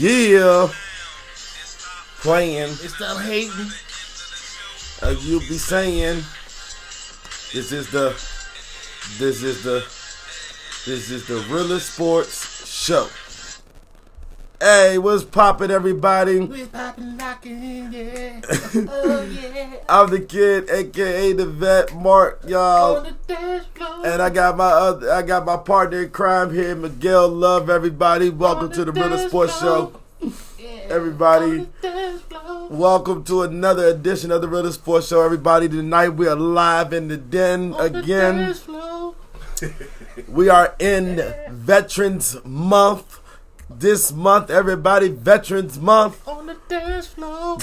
Yeah. Playing, Stop hating. as you be saying, this is the, this is the, this is the realest sports show. Hey, what's poppin', everybody? Poppin' lockin', yeah. Oh yeah. I'm the kid, aka the vet, Mark, y'all. The. And I got my other, I got my partner in crime here, Miguel. Love everybody. Welcome On to the the Real Sports. Show. Yeah. everybody. On the dance floor. Welcome to another edition of the Real Sports Show, everybody. Tonight we are live in the den On again. floor. We are in Veterans Month. This month, everybody, Veterans Month. On the dance floor.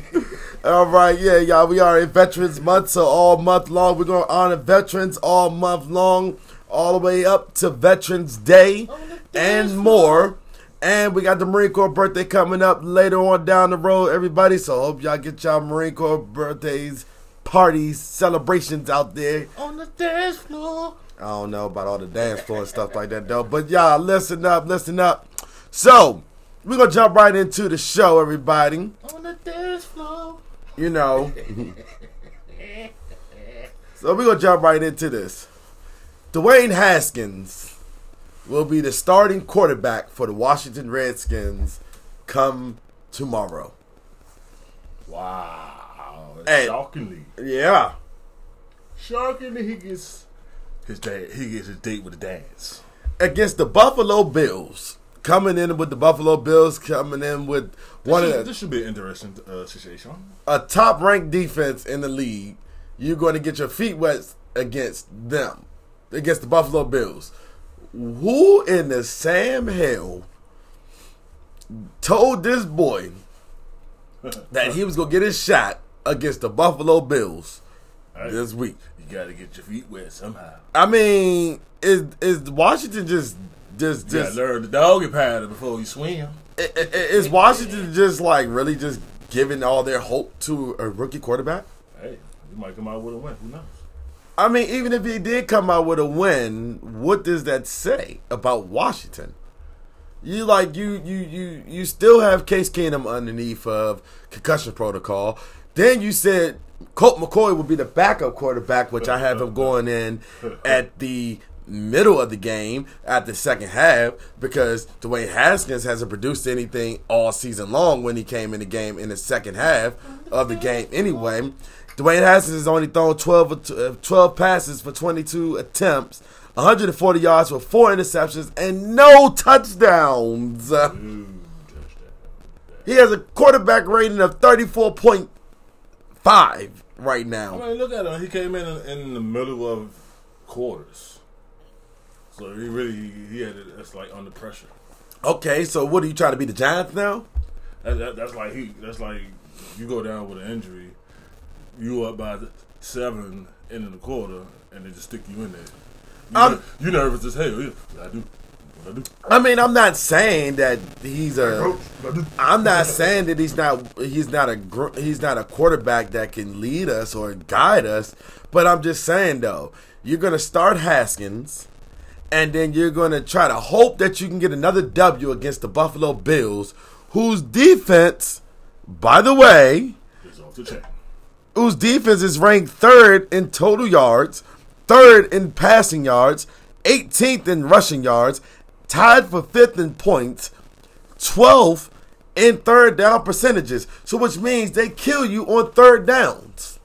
All right, yeah, y'all. We are in Veterans Month, so all month long we're gonna honor veterans all month long, all the way up to Veterans Day On the dance and more. And we got the Marine Corps birthday coming up later on down the road, everybody. So hope y'all get y'all Marine Corps birthdays, parties, celebrations out there. On the dance floor. I don't know about all the dance floor and stuff like that though. But y'all listen up, listen up. So we're gonna jump right into the show, everybody. On the dance floor. You know. so we're gonna jump right into this. Dwayne Haskins will be the starting quarterback for the Washington Redskins come tomorrow. Wow. Hey. Shockingly. Yeah. Shockingly he gets his dad he gets his date with the dads. Against the Buffalo Bills. Coming in with the Buffalo Bills, coming in with one this, of should, the this should be an interesting uh, situation. a top ranked defense in the league, you're going to get your feet wet against them, against the Buffalo Bills. Who in the Sam hell told this boy that he was going to get his shot against the Buffalo Bills Hey, this week? You gotta get your feet wet somehow. I mean, is is Washington just just just learn the doggy pattern before you swim. is Washington just like really just giving all their hope to a rookie quarterback? Hey, you might come out with a win. Who knows? I mean, even if he did come out with a win, what does that say about Washington? You like you you you you still have Case Keenum underneath of concussion protocol. Then you said Colt McCoy would be the backup quarterback, which I have him going in at the middle of the game at the second half because Dwayne Haskins hasn't produced anything all season long when he came in the game in the second half of the game anyway. Dwayne Haskins has only thrown 12, of t- uh, 12 passes for 22 attempts, 140 yards with four interceptions, and no touchdowns. Uh, he has a quarterback rating of 34.5 right I now. mean, look at him. He came in in the middle of quarters, so he really he had it. That's like under pressure. Okay, so what are you trying to be the Giants now? That, that, that's like he. That's like you go down with an injury. You up by seven in the quarter, and they just stick you in there. You, I'm- ner- you nervous as hell. Yeah, what I do. I do. I mean, I'm not saying that he's a. Coach, what I do. I'm not saying that he's not he's not a he's not a quarterback that can lead us or guide us, but I'm just saying though, you're gonna start Haskins, and then you're gonna try to hope that you can get another W against the Buffalo Bills, whose defense, by the way, the whose defense is ranked third in total yards, third in passing yards, 18th in rushing yards, tied for fifth in points, 12th in third down percentages. So, which means they kill you on third downs.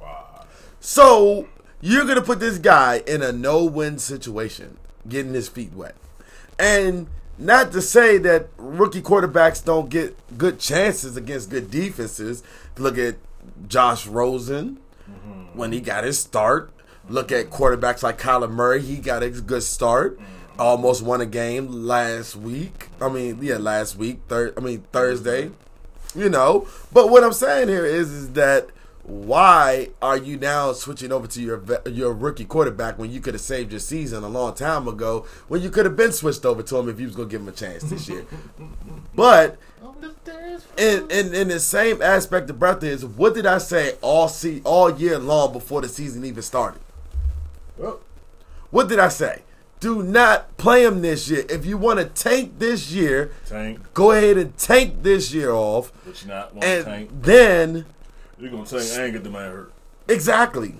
Wow. So, you're going to put this guy in a no win situation, getting his feet wet. And not to say that rookie quarterbacks don't get good chances against good defenses. Look at Josh Rosen mm-hmm. when he got his start. Look at quarterbacks like Kyler Murray. He got a good start. Mm-hmm. Almost won a game last week. I mean, yeah, last week. Third. I mean Thursday. Mm-hmm. You know. But what I'm saying here is, is that why are you now switching over to your your rookie quarterback when you could have saved your season a long time ago? When you could have been switched over to him if you was gonna give him a chance this year. but On the dance floor. in, in in the same aspect of breath is what did I say all see all year long before the season even started? Well, What did I say? do not play him this year. If you want to tank this year, Tank, go ahead and tank this year off, but you not want to and tank. then You're gonna tank and get the man hurt. exactly.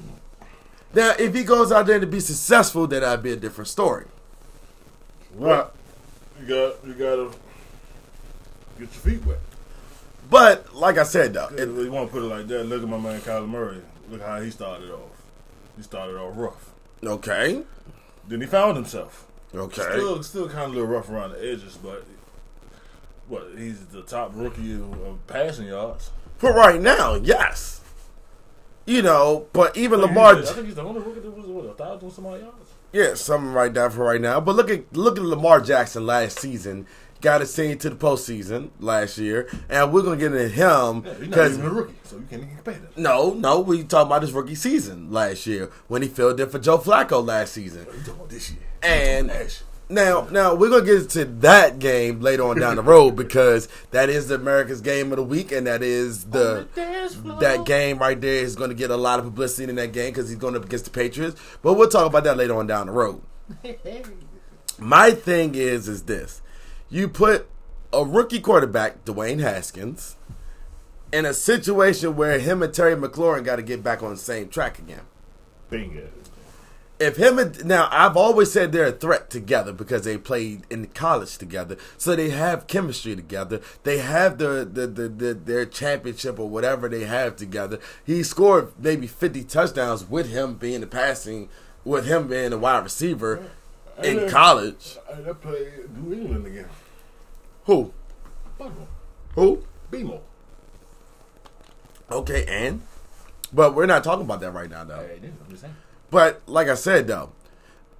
Now, if he goes out there to be successful, then that'd be a different story. Right. You got you gotta get your feet wet. But like I said, though, it, you want to put it like that, look at my man Kyler Murray. Look how he started off. He started off rough. okay, Then he found himself. okay, Still, still kind of a little rough around the edges, but what? He's the top rookie of, of passing yards. For right now, yes. You know, but even Lamar, I think he's the only rookie that was what a thousand some odd yards. yeah, something right there for right now. But look at look at Lamar Jackson last season. Got us seen to the postseason last year, and we're gonna get into him Yeah, he's because even a rookie, so you can't even compare that. no, no, we talking about his rookie season last year when he filled in for Joe Flacco last season. You talking about this year? And Last now, now we're gonna get to that game later on down the road because that is the America's game of the week, and that is the that game right there is going to get a lot of publicity in that game because he's going up against the Patriots. But we'll talk about that later on down the road. My thing is, is this: you put a rookie quarterback, Dwayne Haskins, in a situation where him and Terry McLaurin got to get back on the same track again Bingo. If him and now I've always said they're a threat together because they played in college together, so they have chemistry together. They have the the, the, the their championship or whatever they have together. He scored maybe fifty touchdowns with him being the passing, with him being a wide receiver in college. I, New England again. Who? Who? BMO. Okay, and but we're not talking about that right now, though. Hey, I'm just saying. But like I said though,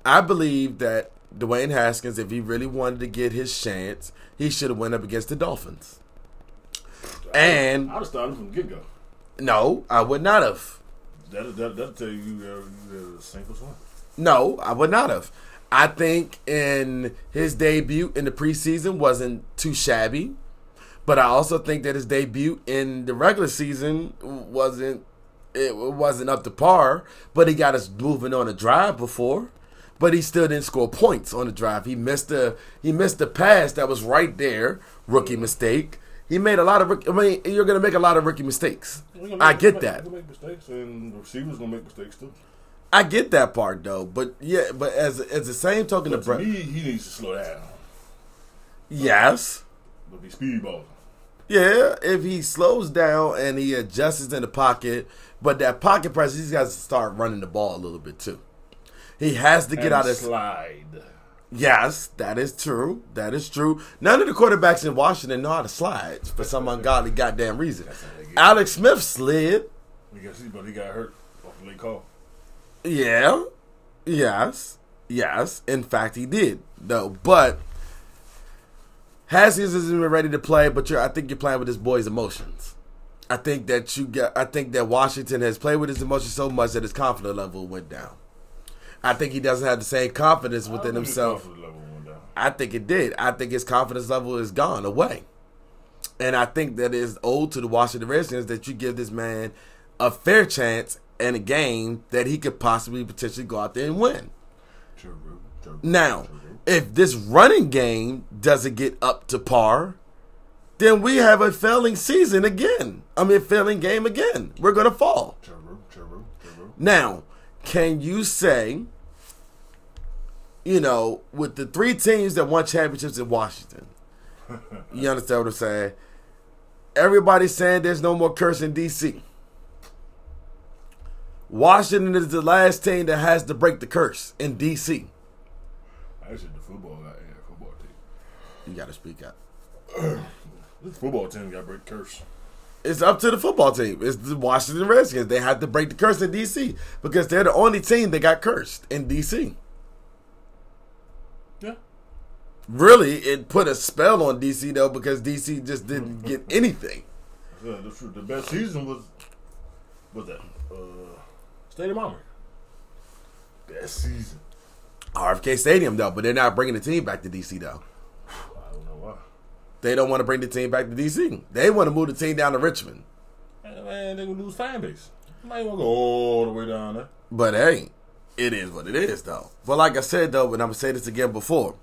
I believe that Dwayne Haskins, if he really wanted to get his chance, he should have went up against the Dolphins. And I'd have started from the get go. no, I would not have. That'll, that'll, that'll tell you uh, you got, you a sink or. No, I would not have. I think in his debut in the preseason wasn't too shabby, but I also think that his debut in the regular season wasn't it wasn't up to par. But he got us moving on a drive before, but he still didn't score points on the drive. He missed a he missed a pass that was right there, rookie mistake. He made a lot of. I mean, you're gonna make a lot of rookie mistakes. We're I get that. make mistakes, and the receivers gonna make mistakes too. I get that part though. But yeah, but as as the same token But to Brett, me, he needs to slow down. yes. But be speedballing. Yeah, if he slows down and he adjusts in the pocket, but that pocket pressure, he's got to start running the ball a little bit too. He has to get And out of. slide. Yes, that is true. That is true. None of the quarterbacks in Washington know how to slide for some ungodly goddamn reason. how they get. Alex Smith slid. Because he, but he got hurt off the late call. Yeah. Yes. Yes. In fact, he did. though. but Haskins isn't even ready to play. But you're, I think you're playing with this boy's emotions. I think that you get. I think that Washington has played with his emotions so much that his confidence level went down. I think he doesn't have the same confidence within don't think his himself. confidence level went down. I think it did. I think his confidence level is gone away. And I think that is owed to the Washington Redskins that you give this man a fair chance and a game that he could possibly potentially go out there and win. True, true, Now, true. If this running game doesn't get up to par, then we have a failing season again. I mean, failing game again. We're going to fall. True, true, true. Now, can you say, you know, with the three teams that won championships in Washington, you understand what I'm saying? Everybody's saying there's no more curse in D.C. Washington is the last team that has to break the curse in D.C. The football guy, yeah, football team. You got to speak up. This football team got to break curse. It's up to the football team. It's the Washington Redskins. They had to break the curse in D.C. because they're the only team that got cursed in D.C. Yeah. Really, it put a spell on DC though because DC just didn't get anything. Yeah, the, the best season was, was that? Uh, State of Armory. Best season. RFK Stadium though, but they're not bringing the team back to DC though. I don't know why. They don't want to bring the team back to DC. They want to move the team down to Richmond. Man, man they gonna lose fan base. Want to go all the way down there. But hey, it is what it is, though. But like I said, though, and I'm gonna say this again before,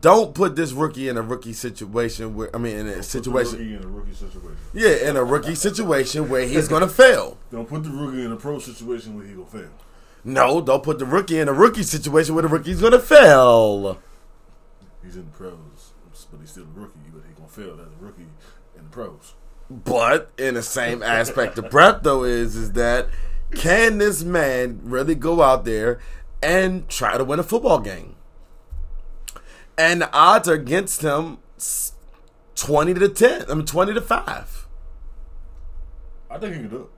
don't put this rookie in a rookie situation where I mean, in a Put the situation, rookie in a rookie situation. yeah, in a rookie situation where he's gonna fail. Don't put the rookie in a pro situation where he gonna fail. No, don't put the rookie in a rookie situation where the rookie's gonna fail. He's in the pros, but he's still a rookie. But he gonna fail as a rookie in the pros. But in the same aspect of breath, though, is is that can this man really go out there and try to win a football game? And the odds are against him twenty to ten. I mean twenty to five. I think he can do it.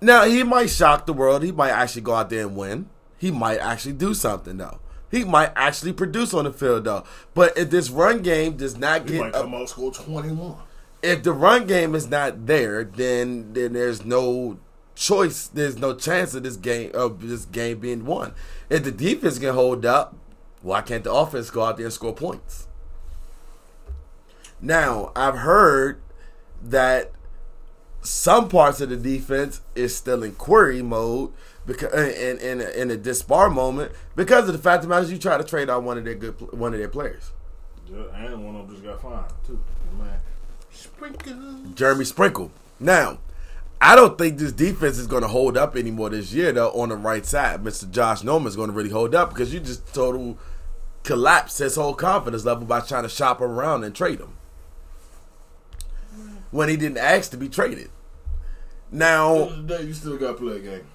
Now he might shock the world. He might actually go out there and win. He might actually do something though. He might actually produce on the field though. But if this run game does not He get might up, come out score twenty one. if the run game is not there, then then there's no choice. There's no chance of this game of this game being won. If the defense can hold up, why can't the offense go out there and score points? Now I've heard that some parts of the defense is still in query mode because in in in a disbar moment because of the fact that you try to trade out one of their good one of their players. Yeah, and one of them just got fined too. Man, sprinkle. Jeremy Sprinkle. Now, I don't think this defense is going to hold up anymore this year, though, on the right side. Mr. Josh Norman is going to really hold up because you just total collapse his whole confidence level by trying to shop him around and trade him when he didn't ask to be traded. Now, End of the day, you still got to play a game.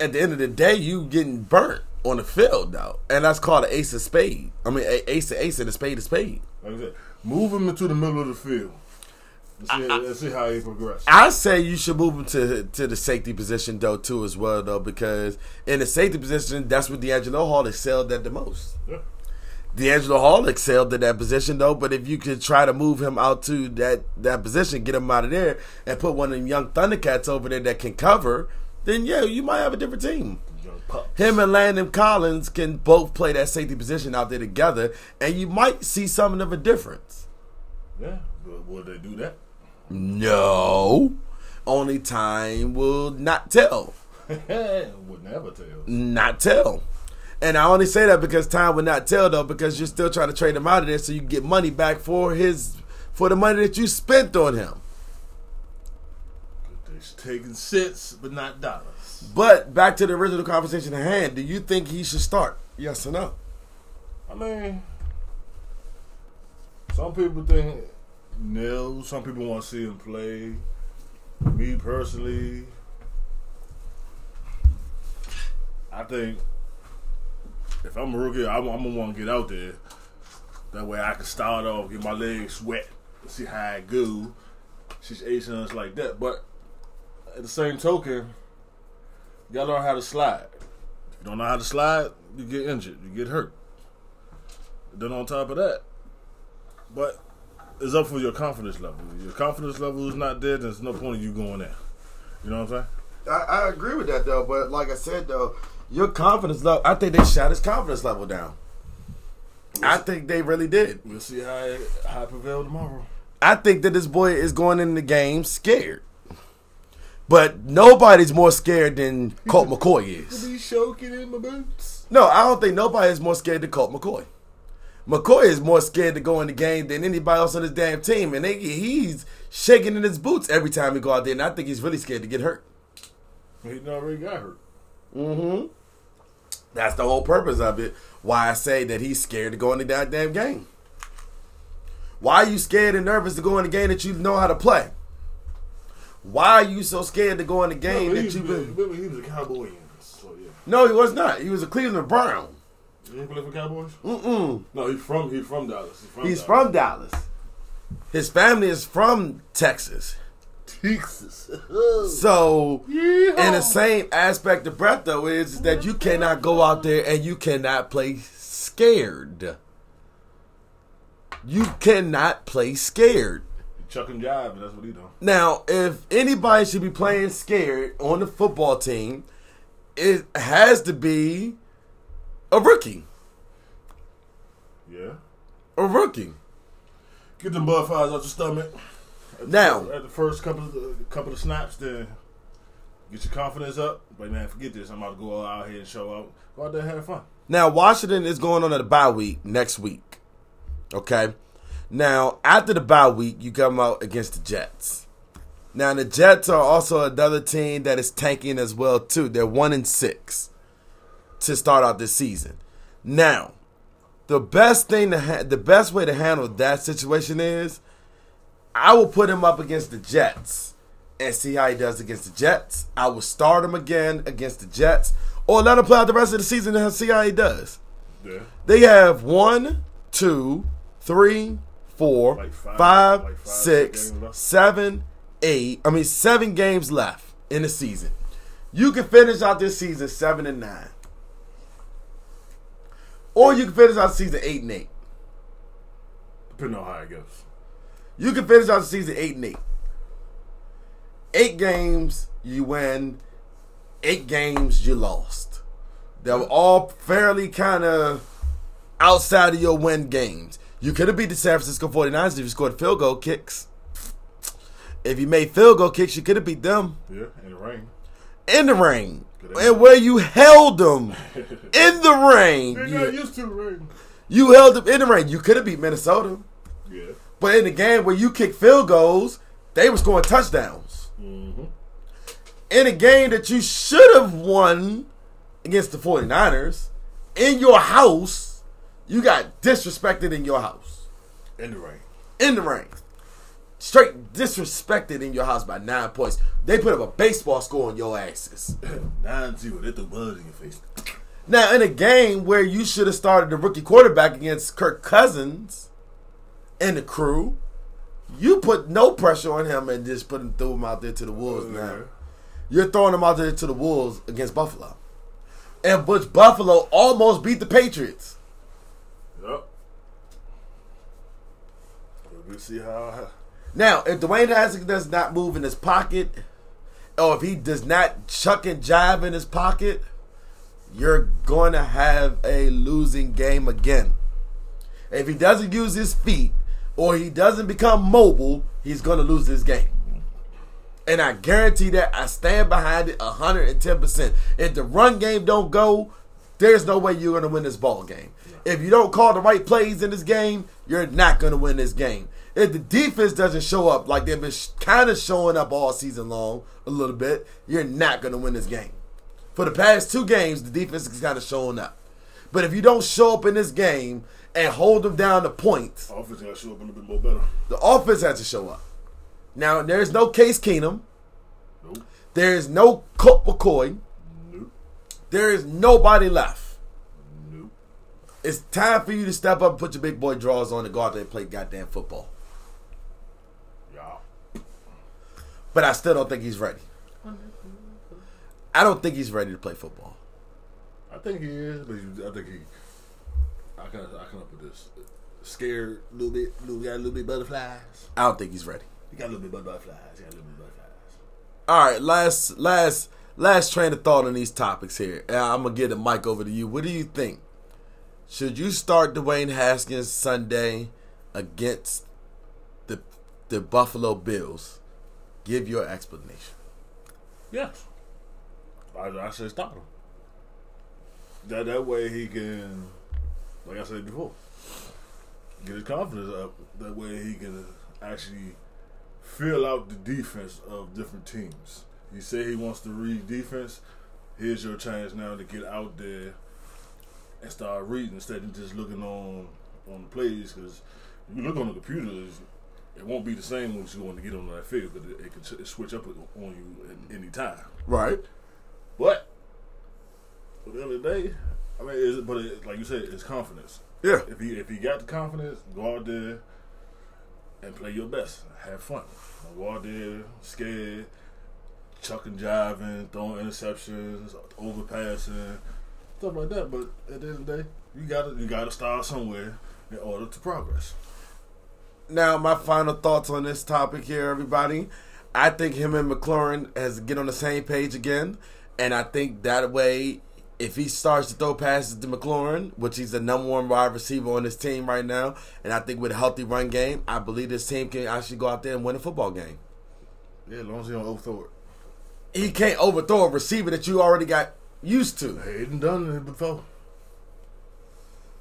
at the end of the day, you getting burnt on the field, though. And that's called an ace of spade. I mean, a- ace of ace and a spade of spade. Like I said, move him into the middle of the field. Let's see, let's see how he progresses. I say you should move him to to the safety position though too as well though because in the safety position that's where DeAngelo Hall excelled at the most. Yeah. DeAngelo Hall excelled in that position though, but if you could try to move him out to that that position, get him out of there, and put one of them young Thundercats over there that can cover, then yeah, you might have a different team. Him and Landon Collins can both play that safety position out there together, and you might see something of a difference. Yeah, but will they do that? No, only time will not tell. Would never tell. not tell. And I only say that because time would not tell though, because you're still trying to trade him out of there so you can get money back for his for the money that you spent on him. They're taking cents, but not dollars. But back to the original conversation at hand, do you think he should start? Yes or no? I mean, some people think no. Some people want to see him play. Me personally, I think if I'm a rookie, I'm, I'm gonna want to get out there. That way, I can start off, get my legs wet, see how I go. Months like that, but at the same token, you gotta learn how to slide. If you don't know how to slide, you get injured, you get hurt. Then on top of that, but it's up for your confidence level. If your confidence level is not there, then there's no point in you going there. You know what I'm saying? I, I agree with that though, but like I said though, your confidence level I think they shot his confidence level down. I think they really did. We'll see how it, how it prevail tomorrow. I think that this boy is going in the game scared. But nobody's more scared than Colt McCoy is. Be choking in my boots. No, I don't think nobody is more scared than Colt McCoy. McCoy is more scared to go in the game than anybody else on this damn team, and they, he's shaking in his boots every time he go out there. And I think he's really scared to get hurt. He already got hurt. Mm-hmm. That's the whole purpose of it. Why I say that he's scared to go in the goddamn game. Why are you scared and nervous to go in the game that you know how to play? Why are you so scared to go in the game No, that you've been? remember, he was a Cowboy. So yeah, No, he was not. He was a Cleveland Brown. you didn't play for Cowboys? Mm-mm. No, he's from he's from Dallas. He's from He's Dallas. from Dallas. His family is from Texas. Texas. So, in the same aspect of breath, though, is, is that you cannot go out there and you cannot play scared. You cannot play scared. Chuck and jive, and that's what he doing. Now, if anybody should be playing scared on the football team, it has to be a rookie. Yeah. A rookie. Get them butterflies out your stomach. The Now- at the first couple of the, couple of snaps, then Get your confidence up. But man, forget this. I'm about to go out here and show out. Go out there and have fun. Now, Washington is going on a bye week next week. Okay. Now, after the bye week, you come out against the Jets. Now, the Jets are also another team that is tanking as well too. They're one and six to start out this season. Now, the best thing to ha- the best way to handle that situation is, I will put him up against the Jets and see how he does against the Jets. I will start him again against the Jets, or let him play out the rest of the season and see how he does. Yeah. They have one, two, three, four, Like five- five, like five, six, six games left. seven, eight. I mean, seven games left in the season. You can finish out this season seven and nine, or you can finish out the season eight and eight. Depending on how it goes. You can finish out the season eight and eight. Eight games you win, eight games you lost. They were all fairly kind of outside of your win games. You could have beat the San Francisco 49ers if you scored field goal kicks. If you made field goal kicks, you could have beat them Yeah, in the rain. in the rain. And where you held them in the rain. They You, got used to rain. you held them in the rain. You could have beat Minnesota. But in the game where you kick field goals, they were scoring touchdowns. Mm-hmm. In a game that you should have won against the 49ers, in your house, you got disrespected in your house. In the rain. In the rain. Straight disrespected in your house by nine points. They put up a baseball score on your asses. 9 0. They threw mud in your face. Now, in a game where you should have started the rookie quarterback against Kirk Cousins and the crew, you put no pressure on him and just put him threw him out there to the wolves. Now you're throwing him out there to the wolves against Buffalo, and Butch Buffalo almost beat the Patriots. Yep. We'll see how. Now, if Dwayne Haskins does not move in his pocket, or if he does not chuck and jive in his pocket, you're going to have a losing game again. If he doesn't use his feet or he doesn't become mobile, he's going to lose this game. And I guarantee that I stand behind it 110%. If the run game don't go, there's no way you're going to win this ball game. If you don't call the right plays in this game, you're not going to win this game. If the defense doesn't show up like they've been kind of showing up all season long, a little bit, you're not going to win this game. For the past two games, the defense is kind of showing up. But if you don't show up in this game and hold them down to points, The Offense got to show up a little bit more better. the offense has to show up. Now, there's no Case Keenum. Nope. There is no Colt McCoy. Nope. There is nobody left. Nope. It's time for you to step up and put your big boy drawers on and go out there and play goddamn football. Yeah. But I still don't think he's ready. I don't think he's ready to play football. I think he is, but I think he. I can I can up with this. Scared a little bit, little got a little bit butterflies. I don't think he's ready. He got a little bit butterflies. He got a little bit butterflies. All right, last last last train of thought on these topics here. I'm gonna get the mic over to you. What do you think? Should you start Dwayne Haskins Sunday against the the Buffalo Bills? Give your explanation. Yes. I, I say stop him. That that way he can, like I said before, get his confidence up. That way he can actually fill out the defense of different teams. He said he wants to read defense. Here's your chance now to get out there and start reading instead of just looking on on the plays. Because you look on the computers, it won't be the same once you want to get on that field. Because it, it can ch- switch up on you at any time. Right. But at the end of the day, I mean, but it, like you said, it's confidence. Yeah. If you if he got the confidence, go out there and play your best. Have fun. Don't go out there scared, chucking, jiving, throwing interceptions, overpassing, stuff like that. But at the end of the day, you got to you got to start somewhere in order to progress. Now, my final thoughts on this topic here, everybody. I think him and McLaurin has to get on the same page again, and I think that way, if he starts to throw passes to McLaurin, which he's the number one wide receiver on this team right now, and I think with a healthy run game, I believe this team can actually go out there and win a football game. Yeah, as long as he don't overthrow it. he can't overthrow a receiver that you already got used to. Ain't done it before.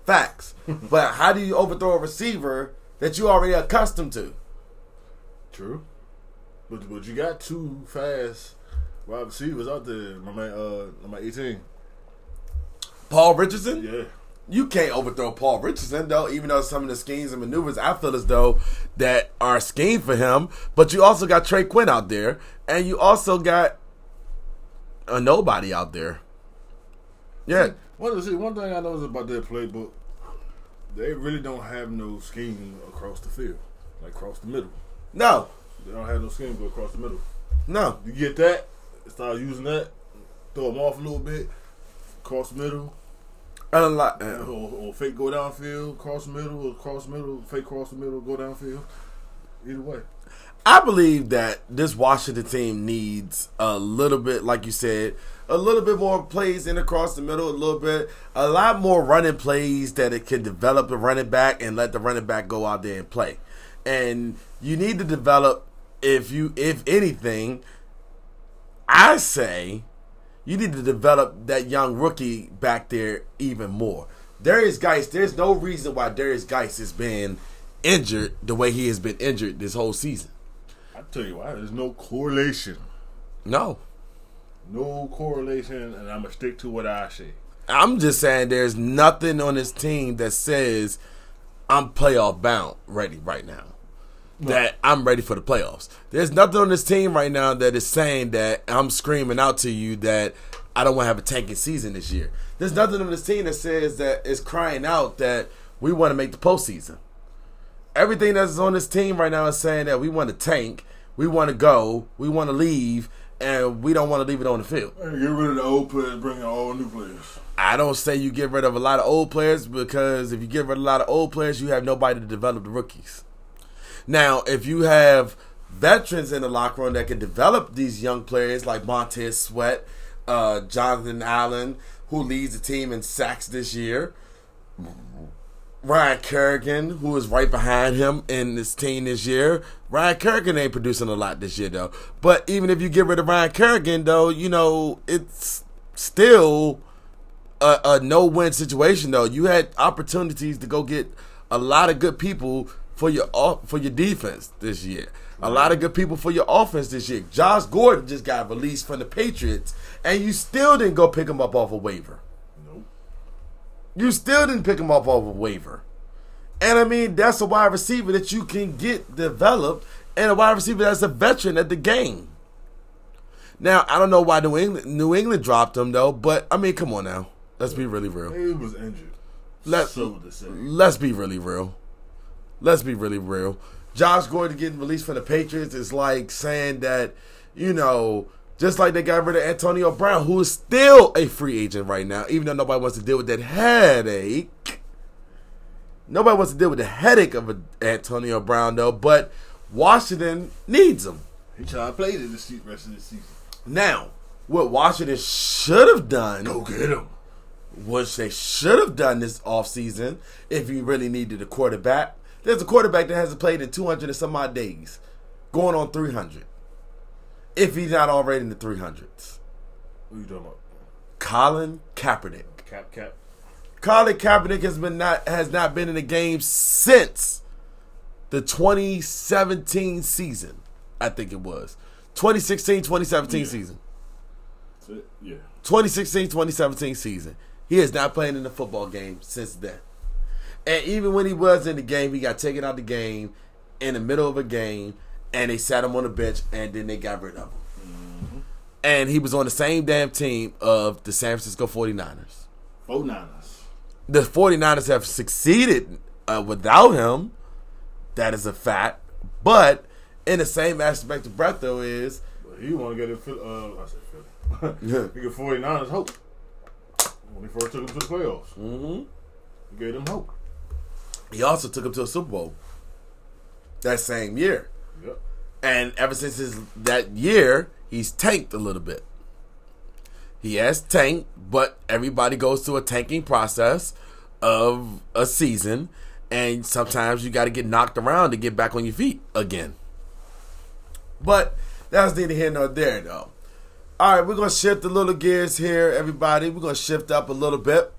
Facts. but how do you overthrow a receiver that you already accustomed to? True. But but you got two fast wide receivers out there, my man. Uh, number eighteen. Paul Richardson? Yeah. You can't overthrow Paul Richardson though, even though some of the schemes and maneuvers I feel as though that are schemed for him. But you also got Trey Quinn out there, and you also got a nobody out there. Yeah, One see, one thing I know is about their playbook, they really don't have no scheme across the field, like across the middle. no, They don't have no scheme go across the middle. no. You get that, start using that, throw them off a little bit, cross the middle, And a lot, or, or fake go downfield, cross middle, or cross middle, fake cross the middle, go downfield. Either way. I believe that this Washington team needs a little bit, like you said, a little bit more plays in across the middle, a little bit, a lot more running plays that it can develop the running back and let the running back go out there and play. And you need to develop, if you, if anything, I say you need to develop that young rookie back there even more. Derrius Guice, there's no reason why Derrius Guice has been injured the way he has been injured this whole season. I tell you why, there's no correlation. No. No correlation, and I'm going to stick to what I say. I'm just saying there's nothing on this team that says I'm playoff bound ready right now. That I'm ready for the playoffs. There's nothing on this team right now that is saying that I'm screaming out to you that I don't want to have a tanking season this year. There's nothing on this team that says that is crying out that we want to make the postseason. Everything that's on this team right now is saying that we want to tank, we want to go, we want to leave, and we don't want to leave it on the field. Hey, get rid of the old players, bring in all new players. I don't say you get rid of a lot of old players because if you get rid of a lot of old players, you have nobody to develop the rookies. Now, if you have veterans in the locker room that can develop these young players like Montez Sweat, uh, Jonathan Allen, who leads the team in sacks this year, Ryan Kerrigan, who is right behind him in this team this year. Ryan Kerrigan ain't producing a lot this year though. But even if you get rid of Ryan Kerrigan though, you know, it's still a, a no-win situation though. You had opportunities to go get a lot of good people for your off- for your defense this year. A lot of good people for your offense this year. Josh Gordon just got released from the Patriots, and you still didn't go pick him up off a waiver. Nope. You still didn't pick him up off a waiver. And I mean, that's a wide receiver that you can get developed and a wide receiver that's a veteran at the game. Now, I don't know why New England New England dropped him though, but I mean, come on now. Let's be really real. He was injured. Let, so let's be really real. Let's be really real. Josh Gordon getting released from the Patriots is like saying that, you know, just like they got rid of Antonio Brown, who is still a free agent right now, even though nobody wants to deal with that headache. Nobody wants to deal with the headache of a Antonio Brown, though, but Washington needs him. He tried to play the rest of the season. Now, what Washington should have done Go get him. which they should have done this offseason if you really needed a quarterback. There's a quarterback that hasn't played in 200 and some odd days, going on 300. If he's not already in the 300s. What you talking about? Colin Kaepernick. Cap, cap. Colin Kaepernick has been not has not been in the game since the 2017 season. I think it was 2016 2017 Yeah. season. That's it? Yeah. 2016 2017 season. He has not played in a football game since then. And even when he was in the game, he got taken out of the game in the middle of a game, and they sat him on the bench, and then they got rid of him. And he was on the same damn team of the San Francisco 49ers. Four Niners. The 49ers have succeeded uh, without him. That is a fact. But in the same aspect of breath, though, is But he want to get it. Uh, I said Philly. he get 49ers hope. When he first took him to the playoffs, mhm, he gave them hope. He also took him to a Super Bowl that same year. Yep. And ever since his, that year, he's tanked a little bit. He has tanked, but everybody goes through a tanking process of a season, and sometimes you got to get knocked around to get back on your feet again. But that's neither here nor there, though. All right, we're gonna shift a little gears here, everybody. We're gonna shift up a little bit,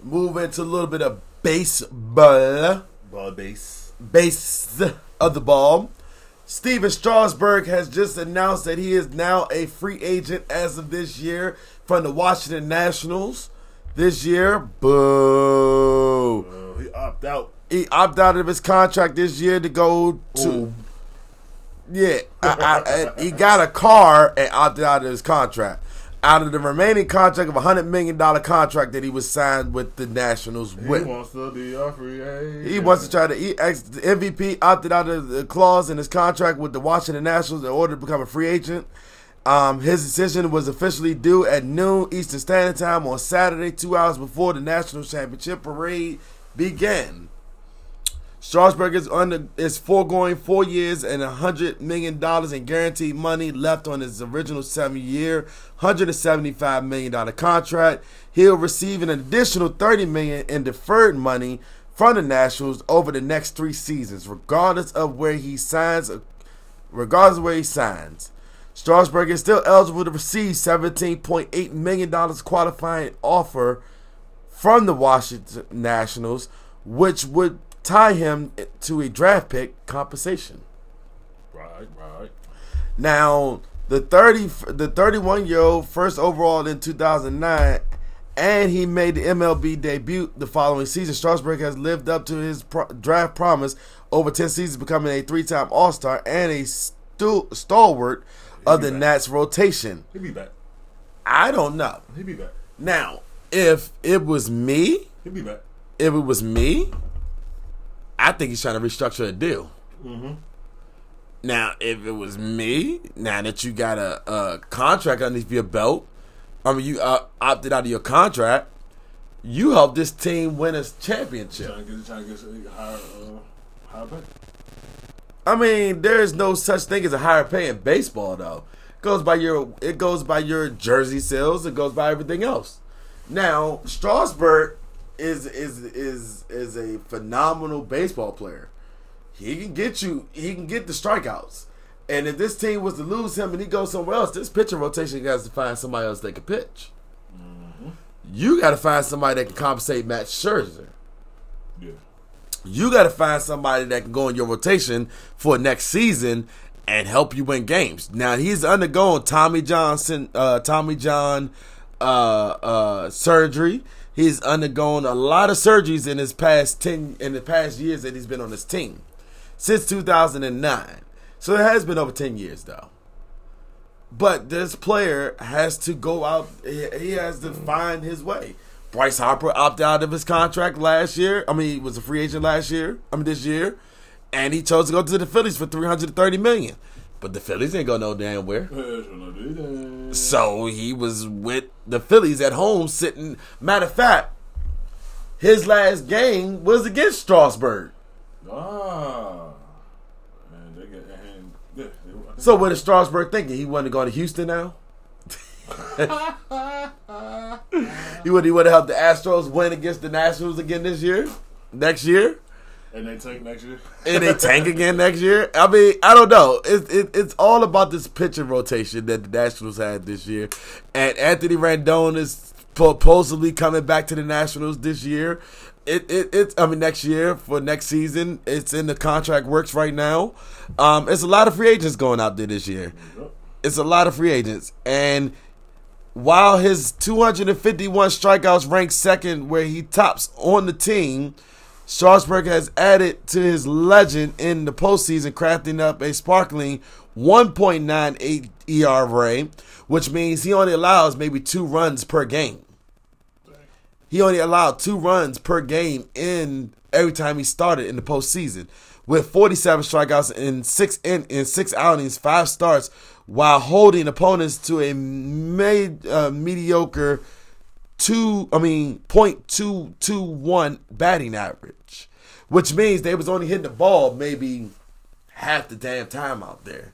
move into a little bit of baseball, Ball base. base of the ball. Stephen Strasburg has just announced that he is now a free agent as of this year from the Washington Nationals. This year, boo. Uh, he opted out. He opted out of his contract this year to go to. Ooh. Yeah, I, I, I- he got a car and opted out of his contract. Out of the remaining contract of a hundred million dollar contract that he was signed with the Nationals He wants to be a free agent. he wants to try to. He, ex, the MVP opted out of the clause in his contract with the Washington Nationals in order to become a free agent. Um, his decision was officially due at noon Eastern Standard Time on Saturday, two hours before the National Championship parade began. Strasburg is under is foregoing four years and hundred million dollars in guaranteed money left on his original seven-year, hundred and seventy-five million dollar contract. He'll receive an additional thirty million in deferred money from the Nationals over the next three seasons, regardless of where he signs. Regardless of where he signs, Strasburg is still eligible to receive seventeen point eight million dollars qualifying offer from the Washington Nationals, which would tie him to a draft pick compensation. Right, right. Now, the 30 the 31 year old first overall in 2009 and he made the MLB debut the following season. Strasburg has lived up to his pro- draft promise over 10 seasons, becoming a three-time All-Star and a stu- stalwart of the back. Nats rotation. He'll be back. I don't know. He'll be back. Now, if it was me, He'll be back. if it was me, I think he's trying to restructure a deal. Mm-hmm. Now, if it was me, now that you got a, a contract underneath your belt, I mean, you uh, opted out of your contract, you helped this team win a championship. Trying to get, trying to get higher, uh, higher pay. I mean, there is no such thing as a higher pay in baseball, though. It goes by your it goes by your jersey sales. It goes by everything else. Now, Strasburg is is is is a phenomenal baseball player. He can get you. He can get the strikeouts. And if this team was to lose him and he goes somewhere else, this pitching rotation has to find somebody else that can pitch. You got to find somebody that can compensate Matt Scherzer. Yeah. You got to find somebody that can go in your rotation for next season and help you win games. Now he's undergoing Tommy Johnson, uh, Tommy John uh, uh, surgery. He's undergone a lot of surgeries in his past ten in the past years that he's been on this team since 2009. So it has been over 10 years though. But this player has to go out. He has to find his way. Bryce Harper opted out of his contract last year. I mean, he was a free agent last year. I mean, this year, and he chose to go to the Phillies for 330 million. But the Phillies ain't go no damn where. So he was with the Phillies at home, sitting. Matter of fact, his last game was against Strasburg. Ah. And they get, and, yeah, they, So what is Strasburg thinking? He want to go to Houston now? he would he would have helped the Astros win against the Nationals again this year, next year, and they tank next year. and they tank again next year. I mean, I don't know. It's it, it's all about this pitching rotation that the Nationals had this year, and Anthony Rendon is supposedly coming back to the Nationals this year. It, it it's I mean next year for next season. It's in the contract works right now. Um, it's a lot of free agents going out there this year. It's a lot of free agents, and while his 251 strikeouts rank second, where he tops on the team, Strasburg has added to his legend in the postseason, crafting up a sparkling 1.98 ERA, which means he only allows maybe two runs per game. He only allowed two runs per game in every time he started in the postseason, with 47 strikeouts in six in, in six outings, five starts, while holding opponents to a made, uh, mediocre two. I mean, point two two one batting average, which means they was only hitting the ball maybe half the damn time out there.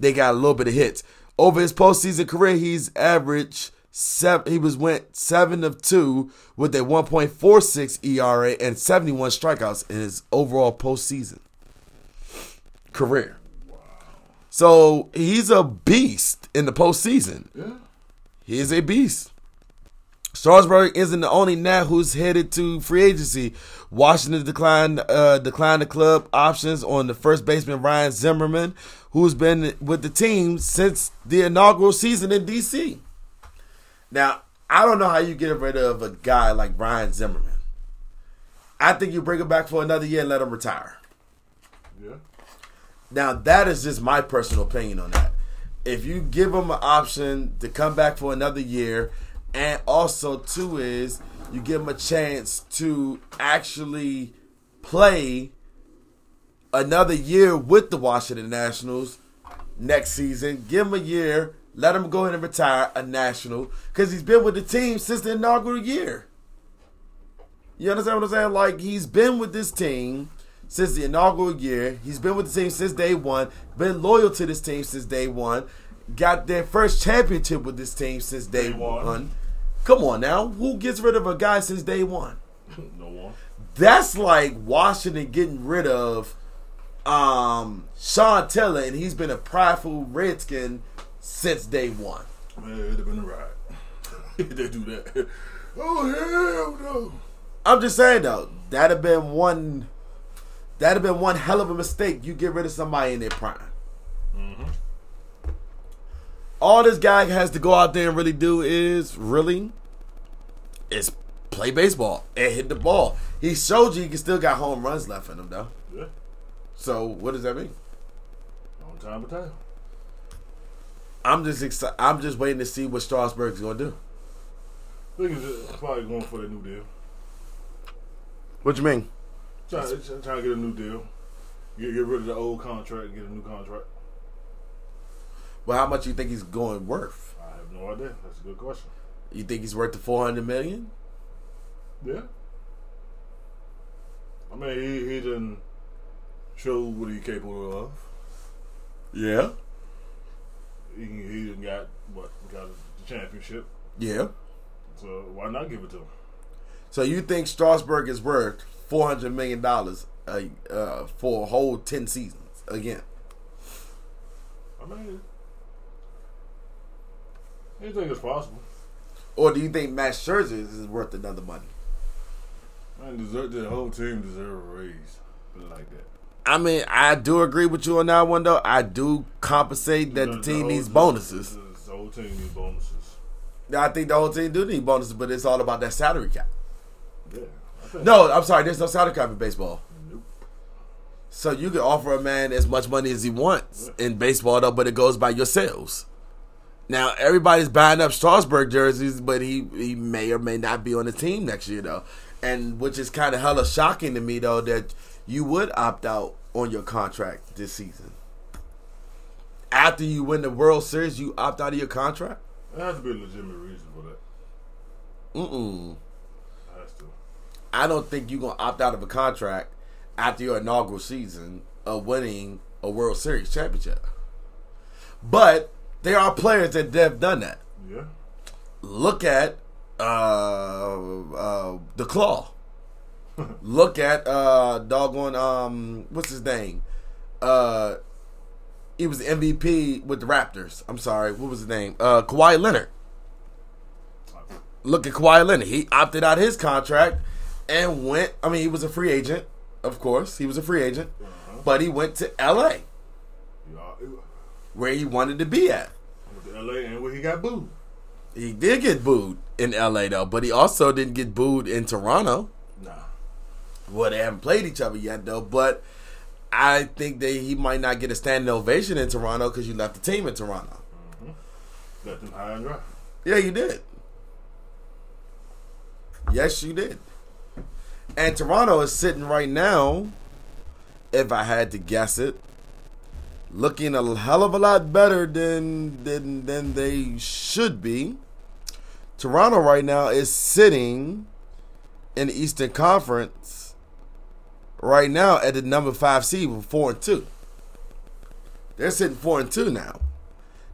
They got a little bit of hits over his postseason career. He's averaged seven. He was went seven of two with a 1.46 ERA and 71 strikeouts in his overall postseason career. So he's a beast in the postseason. Yeah. He is a beast. Strasburg isn't the only Nat who's headed to free agency. Washington declined uh, declined the club options on the first baseman Ryan Zimmerman, who's been with the team since the inaugural season in DC. Now, I don't know how you get rid of a guy like Ryan Zimmerman. I think you bring him back for another year and let him retire. Yeah. Now that is just my personal opinion on that. If you give him an option to come back for another year, and also too is you give him a chance to actually play another year with the Washington Nationals next season. Give him a year, let him go ahead and retire a national because he's been with the team since the inaugural year. You understand what I'm saying? Like he's been with this team since the inaugural year. He's been with the team since day one. Been loyal to this team since day one. Got their first championship with this team since day, Day one. one. Come on now, who gets rid of a guy since day one? no one. That's like Washington getting rid of um Sean Taylor, and he's been a prideful Redskin since day one. Man, it'd have been a ride. they do that. Oh hell no. I'm just saying though, that'd have been one. That'd have been one hell of a mistake. You get rid of somebody in their prime. All this guy has to go out there and really do is really is play baseball and hit the ball. He showed you he can still got home runs left in him though. Yeah. So what does that mean? On time to time. I'm just excited. I'm just waiting to see what Strasburg's gonna do. I think he's probably going for that new deal. What you mean? Trying, trying to get a new deal. Get, get rid of the old contract and get a new contract. Well, how much do you think he's going worth? I have no idea. That's a good question. You think he's worth the 400 million? Yeah. I mean, he, he didn't show what he's capable of. Yeah. He, he didn't got, what, got the championship. Yeah. So why not give it to him? So you think Strasburg is worth 400 million dollars uh, uh, for a whole 10 seasons again? I mean, anything is possible. Or do you think Max Scherzer is worth another money? Man, deserve, the whole team deserve a raise. Put it like that. I mean, I do agree with you on that one though. I do compensate that the team whole needs team- bonuses. The whole team needs bonuses. I think the whole team do need bonuses, but it's all about that salary cap. Yeah. No, I'm sorry. There's no salary cap in baseball. Nope. So you can offer a man as much money as he wants in baseball, though, but it goes by your sales. Now everybody's buying up Strasburg jerseys, but he he may or may not be on the team next year, though, and which is kind of hella shocking to me, though, that you would opt out on your contract this season. After you win the World Series, you opt out of your contract. There has to be a legitimate reason for that. Mm-mm. I don't think you're gonna opt out of a contract after your inaugural season of winning a World Series championship. But there are players that have done that. Yeah. Look at uh, uh, the Claw. Look at uh, doggone um, what's his name? Uh, he was MVP with the Raptors. I'm sorry, what was his name? Uh, Kawhi Leonard. Look at Kawhi Leonard. He opted out his contract and went. I mean, he was a free agent, of course. He was a free agent, but he went to L.A. Where he wanted to be at. LA and where he got booed. He did get booed in L.A. though, but he also didn't get booed in Toronto. Nah. Well, they haven't played each other yet though, but I think that he might not get a standing ovation in Toronto because you left the team in Toronto. Mm-hmm. Let them high and dry. Yeah, you did. Yes, you did. And Toronto is sitting right now, if I had to guess it, looking a hell of a lot better than than than they should be. Toronto right now is sitting in the Eastern Conference right now at the number five seed with four and two. They're sitting four and two now.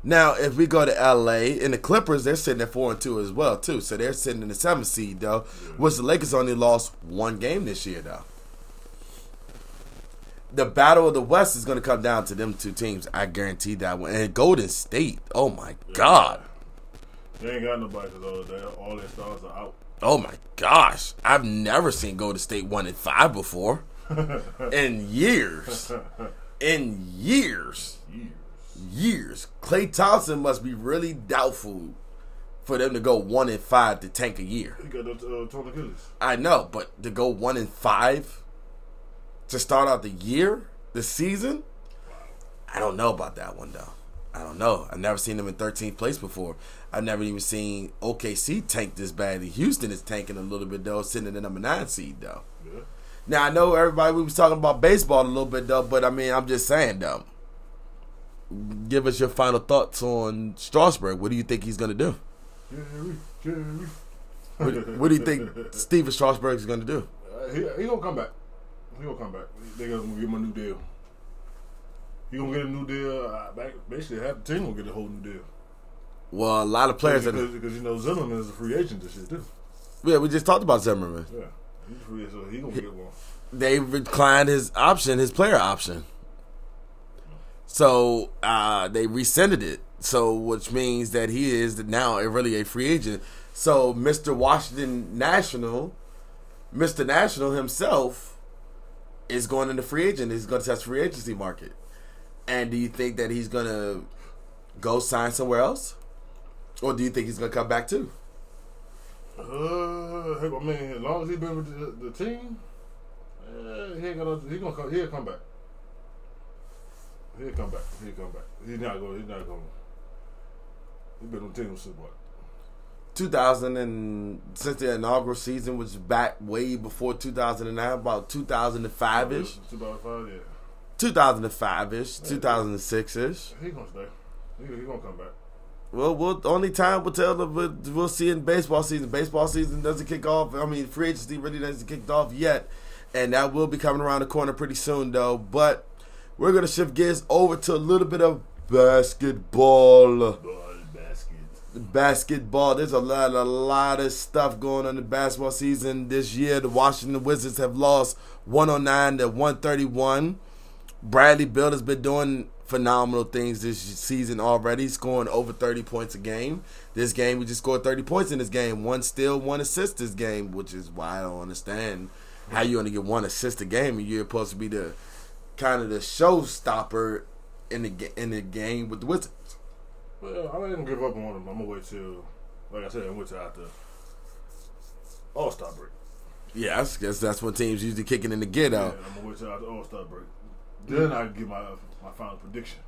Now, if we go to LA and the Clippers, they're sitting at four and two as well too. So they're sitting in the seventh seed though. Which the Lakers only lost one game this year though. The battle of the West is going to come down to them two teams. I guarantee that one. And Golden State, oh my God. They ain't got nobody because all, their- all their stars are out. Oh my gosh. I've never seen Golden State 1 and 5 before. In years. In years. Years. Years. Klay Thompson must be really doubtful for them to go 1 and 5 to tank a year. He got those uh, I know, but to go 1 and 5 to start out the year, the season, I don't know about that one though. I don't know. I've never seen them in 13th place before. I've never even seen OKC tank this badly. Houston is tanking a little bit though, sitting in the number nine seed though. Yeah. Now I know everybody we was talking about baseball a little bit though, but I mean I'm just saying though. Give us your final thoughts on Strasburg. What do you think he's gonna do? Jerry, Jerry. What, what do you think Stephen Strasburg is gonna do? Uh, he, he gonna come back. He gonna come back. They gonna give him a new deal. He gonna get a new deal. Basically, half the team gonna get a whole new deal. Well, a lot of players because, that because you know Zimmerman is a free agent this shit too. yeah, we just talked about Zimmerman. Yeah, he's free, so he gonna get one. They declined his option, his player option. So uh, they rescinded it. So which means that he is now really a free agent. So Mr. Washington National, Mr. National himself, is going into free agent. He's going to test free agency market. And do you think that he's going to go sign somewhere else, or do you think he's going to come back too? Uh, I mean, as long as he's been with the, the team, uh, he ain't gonna. He gonna come. He'll come back. He'll come back. He'll come back. He's not going. He's not going. He's been on the team since what? 2000 and since the inaugural season was back way before 2009, about 2005 ish, Two about five. Yeah. 2005 ish, 2006 ish. He gonna stay. He, he gonna come back. Well, we'll only time will tell. But we'll see in baseball season. Baseball season doesn't kick off. I mean, free agency really doesn't kick off yet, and that will be coming around the corner pretty soon, though. But we're gonna shift gears over to a little bit of basketball. Ball basket. basketball. There's a lot, a lot of stuff going on in the basketball season this year. The Washington Wizards have lost 109 to 131. Bradley Beal has been doing phenomenal things this season already, scoring over 30 points a game. This game, we just scored 30 points in this game. One steal, one assist this game, which is why I don't understand how you only get one assist a game and you're supposed to be the kind of the showstopper in the in the game with the Wizards. Well, I gonna give up on him. I'm gonna wait till, like I said, I'm wait till after All Star break. Yes, guess that's when teams usually kicking in the get Yeah, out. I'm gonna wait till after All Star break. Then I give my my final prediction.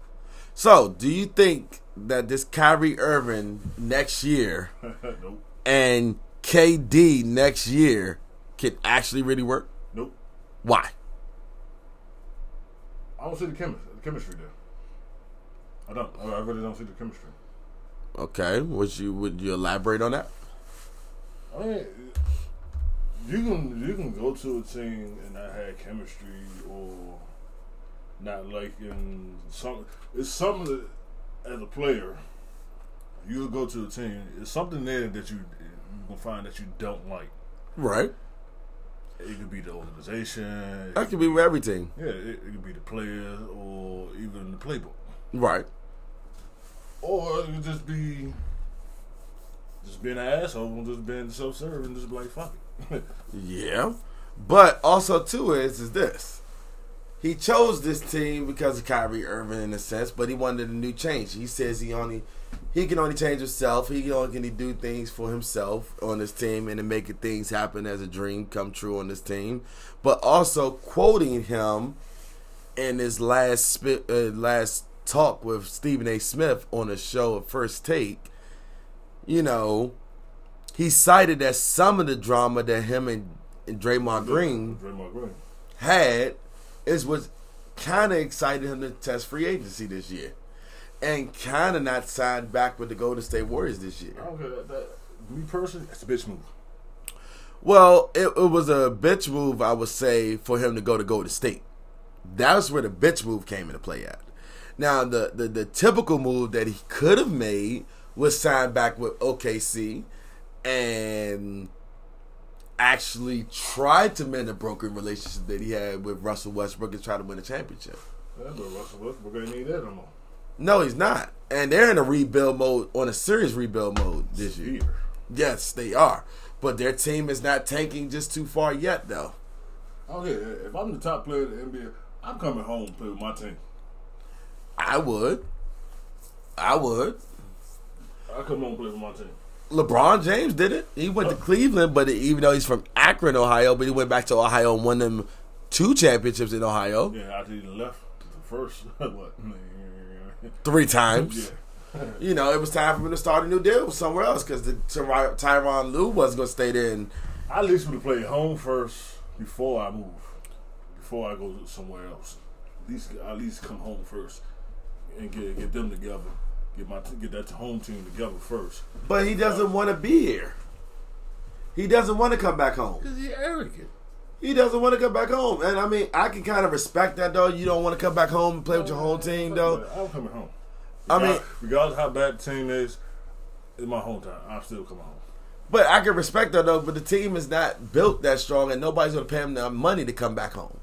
So, do you think that this Kyrie Irving next year nope. and KD next year can actually really work? Nope. Why? I don't see the chemistry, the chemistry there. I don't. I really don't see the chemistry. Okay, would you would you elaborate on that? I mean, you can you can go to a team and not have chemistry or not liking something. It's something that, as a player, you'll go to a team. It's something there that you you gonna find that you don't like. Right. It could be the organization. it That could be with everything. Yeah, it, it could be the players or even the playbook, Right. Or it could just be just being an asshole and just being self-serving and just be like fuck it. Yeah. But also too is is this. He chose this team because of Kyrie Irving in a sense, but he wanted a new change. He says he only he can only change himself. He only can do things for himself on this team and make things happen as a dream come true on this team. But also quoting him in his last spi- uh, last talk with Stephen A. Smith on the show of First Take, you know, he cited that some of the drama that him and, and Draymond Green Draymond Green. had is what kind of excited him to test free agency this year, and kind of not signed back with the Golden State Warriors this year. I don't care that, that me personally, it's a bitch move. Well, it, it was a bitch move, I would say, for him to go to Golden State. That's where the bitch move came into play at. Now, the, the, the typical move that he could have made was sign back with OKC and actually tried to mend a broken relationship that he had with Russell Westbrook and try to win a championship. Yeah, but Russell Westbrook ain't need that no more. No, he's not. And they're in a rebuild mode, on a serious rebuild mode this year. Yes, they are. But their team is not tanking just too far yet, though. Oh, okay, if I'm the top player in the NBA, I'm coming home to play with my team. I would. I would. I come home and play with my team. LeBron James did it. He went to oh. Cleveland, but even though he's from Akron, Ohio, but he went back to Ohio and won them two championships in Ohio Yeah, after he left the first, what? three times. Yeah. You know, it was time for him to start a new deal somewhere else because the Ty- Tyronn Lue wasn't going to stay there. And I at least would have played home first before I move, before I go somewhere else. At least, at least come home first and get get them together. Get my get that home team together first. but he doesn't want to be here. He doesn't want to come back home. Cause he arrogant. He doesn't want to come back home. And I mean, I can kind of respect that though. You don't want to come back home and play with your home team though. I'm coming home. I mean- Regardless- regardless how bad the team is, it's my hometown. I'm still coming home. But I can respect that though. But the team is not built that strong, and nobody's gonna pay him the money to come back home.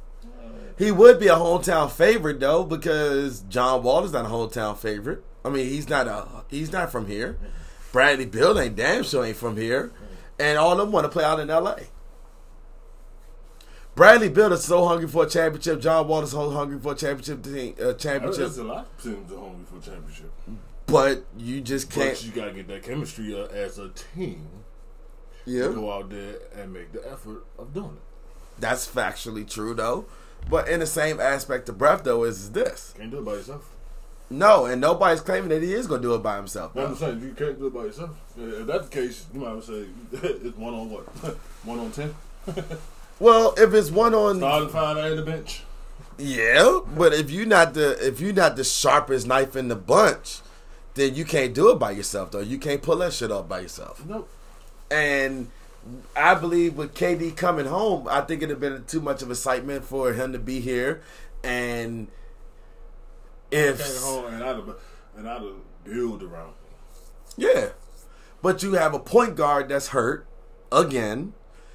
He would be a hometown favorite though, because John Wall is not a hometown favorite. I mean, he's not a he's not from here. Bradley Beal ain't damn sure ain't from here, and all of them want to play out in L.A. Bradley Beal is so hungry for a championship. John Wall is so hungry for a championship team, uh, championship. There's a lot of teams that hungry for a championship. But you just can't. But you gotta get that chemistry uh, as a team. yeah, Go out there and make the effort of doing it. that's factually true though. But in the same aspect of breath though is this. Can't do it by yourself. No, and nobody's claiming that he is going to do it by himself. Though. I'm saying you can't do it by yourself. If that's the case, you might as well say it's one on what? one on ten. Well, if it's one on, Starting five at the bench. yeah, but if you're not the if you're not the sharpest knife in the bunch, then you can't do it by yourself. Though you can't pull that shit off by yourself. Nope. And I believe with KD coming home, I think it'd have been too much of excitement for him to be here. And if home and I'd have and I'd have build around. Yeah. But you have a point guard that's hurt again.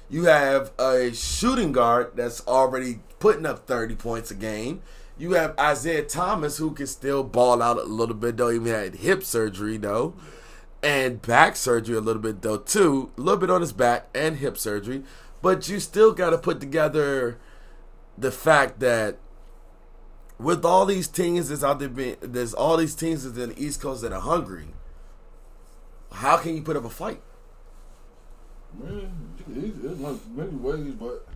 You have a shooting guard that's already putting up 30 points a game. You have Isaiah Thomas who can still ball out a little bit though. Even had hip surgery though. And back surgery a little bit though too. A little bit on his back and hip surgery. But you still gotta put together the fact that with all these teams that's out there being there's all these teams that's in the East Coast that are hungry how can you put up a fight? Man, there's many ways, but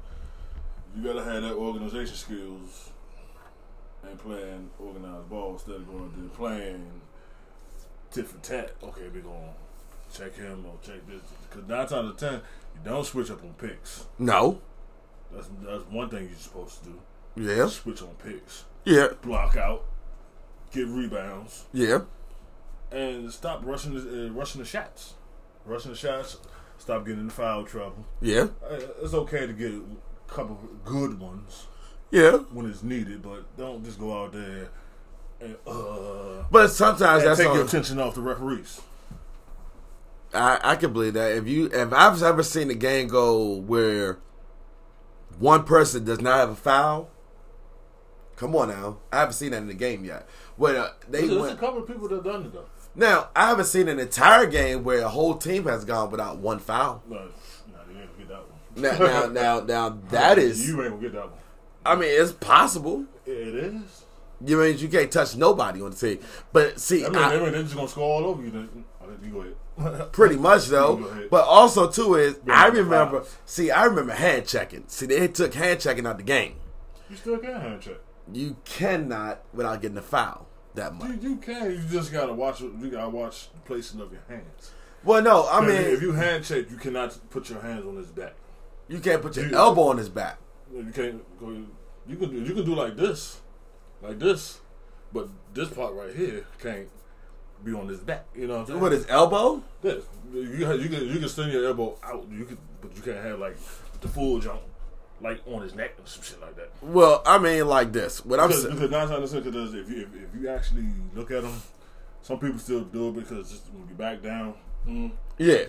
you gotta have that organization skills and playing organized ball instead of going to playing tit for tat. Okay, we gonna check him or check this because nine times out of ten you don't switch up on picks. No. That's that's one thing you're supposed to do. Yeah. Switch on picks, Yeah. block out, get rebounds, Yeah. and stop rushing the, uh, rushing the shots. Rushing the shots. Stop getting in foul trouble. Yeah. Uh, It's okay to get a couple good ones Yeah. when it's needed, but don't just go out there and, uh, But sometimes and that's take your attention off the referees. I, I can believe that. If you if I've ever seen a game go where one person does not have a foul, come on now. I haven't seen that in the game yet. Where uh, they There's, there's a couple of people that done it though. now I haven't seen an entire game where a whole team has gone without one foul. No, no, you ain't gonna get that one. Now now now, now that is you ain't gonna get that one. I mean it's possible. It is. You mean you can't touch nobody on the team. But see I mean, I- I they're just gonna score all over you. Then oh, you go ahead. Pretty much though. But also too is Yeah, I remember fouls. see, I remember hand checking. See, they took hand checking out the game. You still can hand check. You cannot without getting a foul that much. You, you can. You just gotta watch. You gotta watch the placing of your hands. Well no, I mean if you hand check, you cannot put your hands on his back. you can't put your you- elbow on his back. You can't. You can. You can do like this, like this, but this part right here can't be on his back. You know what I'm saying? What his elbow? this? You you can you can send your elbow out. You can, but you can't have like the full jump, like on his neck or some shit like that. Well, I mean like this. What I'm saying because nine times out of ten, because if you if, if you actually look at them, some people still do it because just when you back down. Mm, Yeah.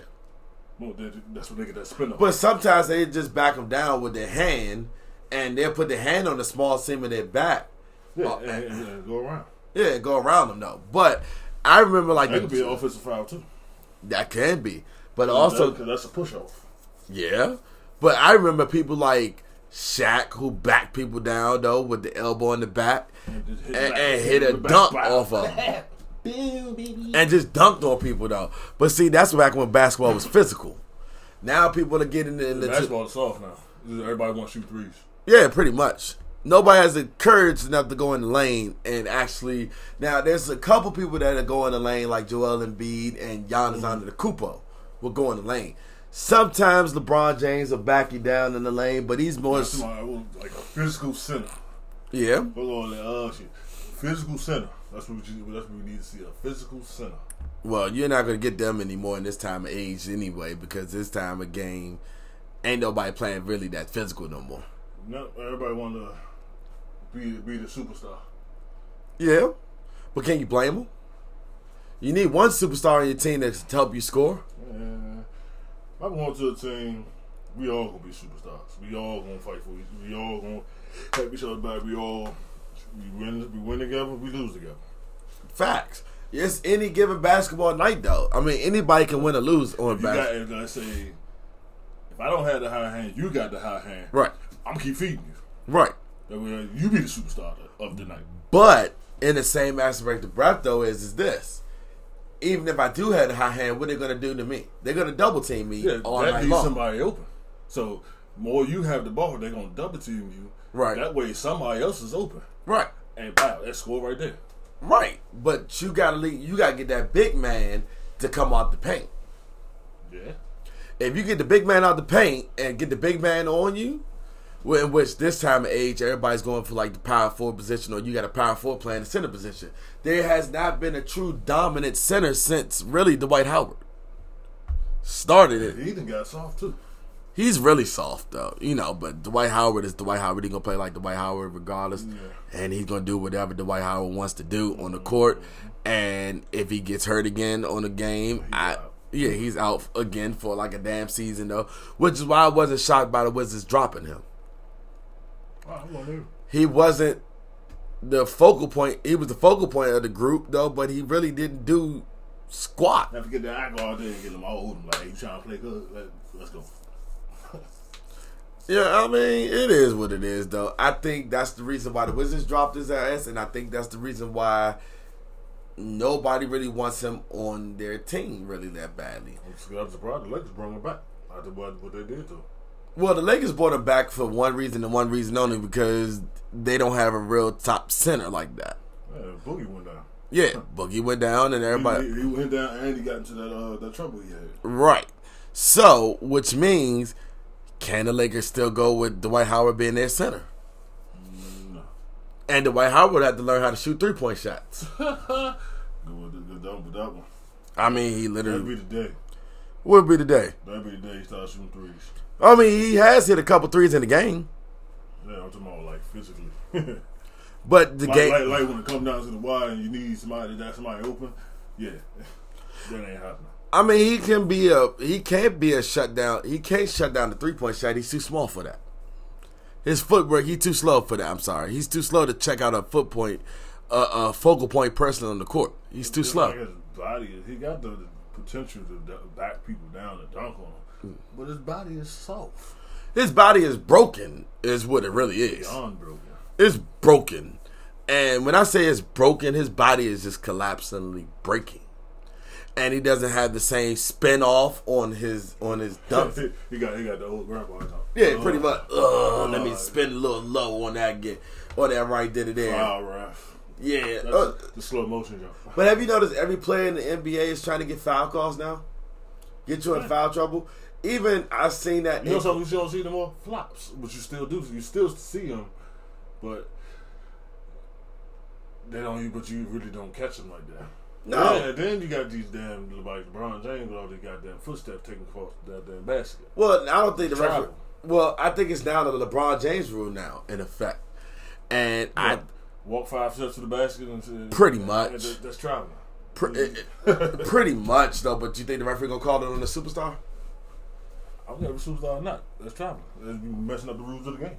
Well, that- that's what they get that spin off. But sometimes they just back them down with their hand, and they'll put their hand on the small seam of their back. Yeah, and, and, and go around. Yeah, go around them though. But I remember like That could be an offensive foul too. that can be, but also because that's a push off. yeah. But I remember people like Shaq who backed people down though with the elbow in the back And, just hit and, back- and hit a the back dunk spot. off of 'em. Boom, and just dunked on people though. But see, that's back when basketball was physical. Now people are getting in the Basketball is soft now. Everybody wants to shoot threes. Yeah, pretty much. Nobody has the courage enough to go in the lane and actually. Now, there's a couple people that are going the lane, like Joel Embiid and Giannis Antetokounmpo will go in the lane. Sometimes LeBron James will back you down in the lane, but he's more. That's my, like a physical center. Yeah, Hold on, uh shit. Physical center. That's what you. That's what we need to see. A physical center. well, you're not going to get them anymore in this time of age anyway, because this time of game, ain't nobody playing really that physical no more. No, everybody want to be be the superstar. Yeah, but can you blame them? You need one superstar on your team that's to help you score. And I'm going to a team. We all gonna be superstars. We all gonna fight for. each- We all gonna help each other back. We all we win. We win together. We lose together. Facts. It's any given basketball night, though. I mean, anybody can win or lose on You got. basketball. If I say, if I don't have the high hand, you got the high hand. Right, I'm keep feeding you. right. You be the superstar of the night. But in the same aspect of breath, though, is is this: even if I do have the high hand, what are they going to do to me? They're going to double team me Yeah, all that night leaves long. somebody open. So more you have the ball, they're gonna double team you. Right. That way, somebody else is open. Right, And wow, that score right there. right. But you got to leave. You got to get that big man to come out the paint. Yeah. If you get the big man out the paint and get the big man on you, in which this time of age everybody's going for like the power forward position, or you got a power forward playing the center position. There has not been a true dominant center since really Dwight Howard started it. He even got soft too. He's really soft though, you know. But Dwight Howard is Dwight Howard. He's gonna play like Dwight Howard regardless, and he's gonna do whatever Dwight Howard wants to do on the court. And if he gets hurt again on the game, I out. yeah, he's out again for like a damn season though. Which is why I wasn't shocked by the Wizards dropping him. Wow, I'm gonna He wasn't the focal point. He was the focal point of the group though, but he really didn't do squat. Never get that. I go out there and get them all them. Like, you trying to play good? Let, let's go. Yeah, I mean, it is what it is, though. I think that's the reason why the Wizards dropped his ass, and I think that's the reason why nobody really wants him on their team really that badly. I'm surprised the Lakers brought him back after what they did to him. Well, the Lakers brought him back for one reason and one reason only because they don't have a real top center like that. Yeah, Boogie went down. Yeah, Boogie went down, and everybody. He, he went down and he got into that uh, that trouble he had. Right. So, which means, can the Lakers still go with Dwight Howard being their center? No. And Dwight Howard had to learn how to shoot three point shots. Good with, good that one. I mean, he literally. That'd be the day. would be the day. That'd be the day he started shooting threes. I mean, he has hit a couple threes in the game, Yeah, I'm talking about like physically. but the like, game. like, like when it comes down to the wire and you need somebody that somebody open, yeah, that ain't happening. I mean, he can be a he can't be a shutdown. He can't shut down the three point shot. He's too small for that. His footwork, he's too slow for that. I'm sorry, he's too slow to check out a foot point, uh, a focal point person on the court. He's too slow. Like his body, he got the, the potential to d- back people down and dunk on Hmm. them, but his body is soft, His body is broken, is what it really is. beyond broken. It's broken, and when I say it's broken, his body is just collapsingly breaking, and he doesn't have the same spin off on his on his dunk. he got he got the old grandpa talk. Yeah, pretty much. Ugh, let me Uh, spin a little low on that get on that right there there. Wow, ref. Yeah. Uh, the slow motion jump. but have you noticed every player in the NBA is trying to get foul calls now? Get you in foul trouble. Even I've seen that. You know something you don't see no more flops, but you still do. You still see them, but they don't. But you really don't catch them like that. No. Yeah, then you got these damn like LeBron James with all these goddamn footsteps taking across that damn basket. Well, I don't think the referee. Well, I think it's now the LeBron James rule now in effect, and I walk five steps to the basket and say, Pretty much. and that's traveling. pr- mm-hmm. it- it- pretty much though. But do you think the referee gonna call it on the superstar? I don't care never superstar or not. That's traveling. That's messing up the rules of the game.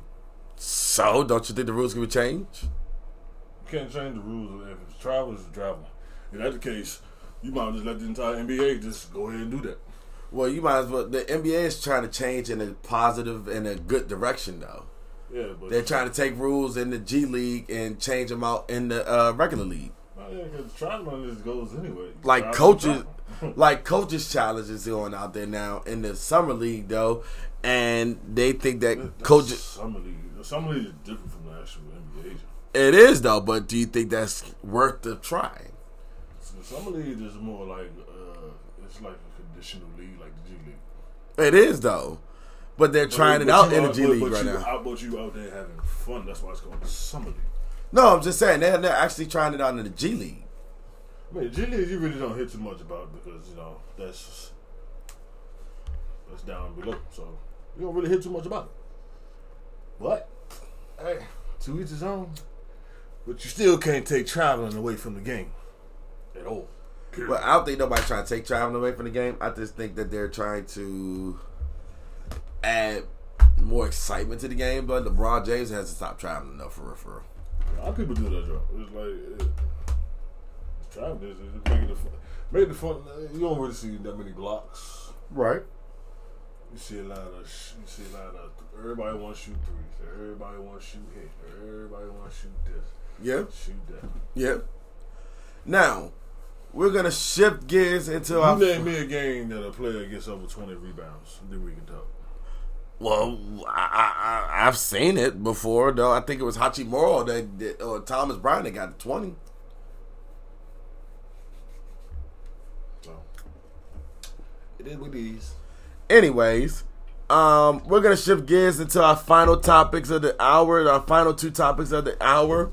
So, don't you think the rules can be changed? You can't change the rules. If it's travel, it's travel. If that's the case, you might as well just let the entire NBA just go ahead and do that. Well, you might as well. The NBA is trying to change in a positive and a good direction, though. Yeah, but They're trying to take rules in the G League and change them out in the uh, regular league. Oh, yeah, because traveling just goes anyway. Like coaches, like coaches challenge is going out there now in the summer league though, and they think that That's coaches. Summer league. The summer league is different from the actual NBA. It is though, but do you think that's worth the try? The summer league is more like uh, it's like a conditional league, like the G League. It is though, but they're trying it out in the G League but right you now. Out, but you out there having fun. That's why it's called summer league. No, I'm just saying they're, they're actually trying it out in the G League. I mean, G League you really don't hear too much about because you know that's that's down below, so you don't really hear too much about it. But hey, to each his own. But you still can't take traveling away from the game at all. But I don't think nobody's trying to take traveling away from the game. I just think that they're trying to add more excitement to the game. But LeBron James has to stop traveling enough for real, for real. A lot of people do that job. It's like it, it's traveling. It's, it's making it fun. Make it fun. Uh, you don't really see that many blocks. Right. You see a lot of. sh- You see a lot of. Everybody want to shoot threes. Everybody want to shoot hit. Everybody want to shoot this. Yeah. Shoot that. Yeah. Now we're gonna shift gears into You our. name me a game that a player gets over twenty rebounds, then we can talk. Well, I, I, I've seen it before though. I think it was Hachimura that, that or Thomas Bryant that got the twenty. It is what it is. Anyways, um, we're gonna shift gears into our final topics of the hour. Our final two topics of the hour.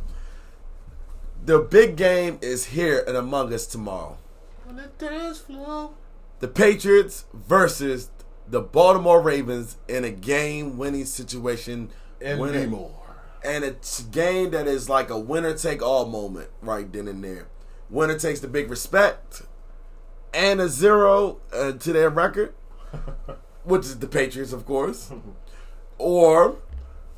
The big game is here and among us tomorrow. On the dance floor. The Patriots versus the Baltimore Ravens in a game-winning situation. And Winner- many more. and it's a game that is like a winner take all moment right then and there. Winner takes the big respect and a zero uh, to their record, which is the Patriots, of course, or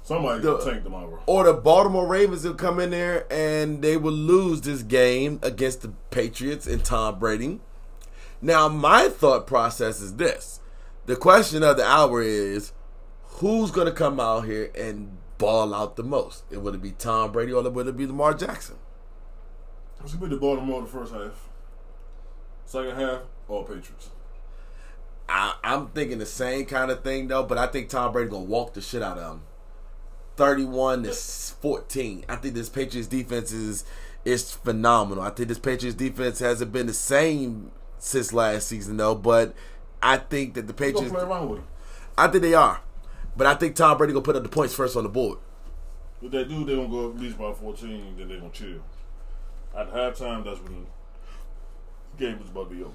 Somebody The- tank tomorrow. or the Baltimore Ravens will come in there and they will lose this game against the Patriots and Tom Brady. Now, my thought process is this: the question of the hour is, who's going to come out here and ball out the most? It would it be Tom Brady or would it be Lamar Jackson? It's gonna be the Baltimore the first half. Second half, all Patriots. I, I'm thinking the same kind of thing though, but I think Tom Brady gonna walk the shit out of him. Thirty-one to fourteen. I think this Patriots defense is is phenomenal. I think this Patriots defense hasn't been the same since last season though, but I think that the Patriots. play around with him. I think they are, but I think Tom Brady gonna put up the points first on the board. If they do, they're gonna go at least by fourteen. Then they're gonna chill. At halftime, that's when the game is about to be over.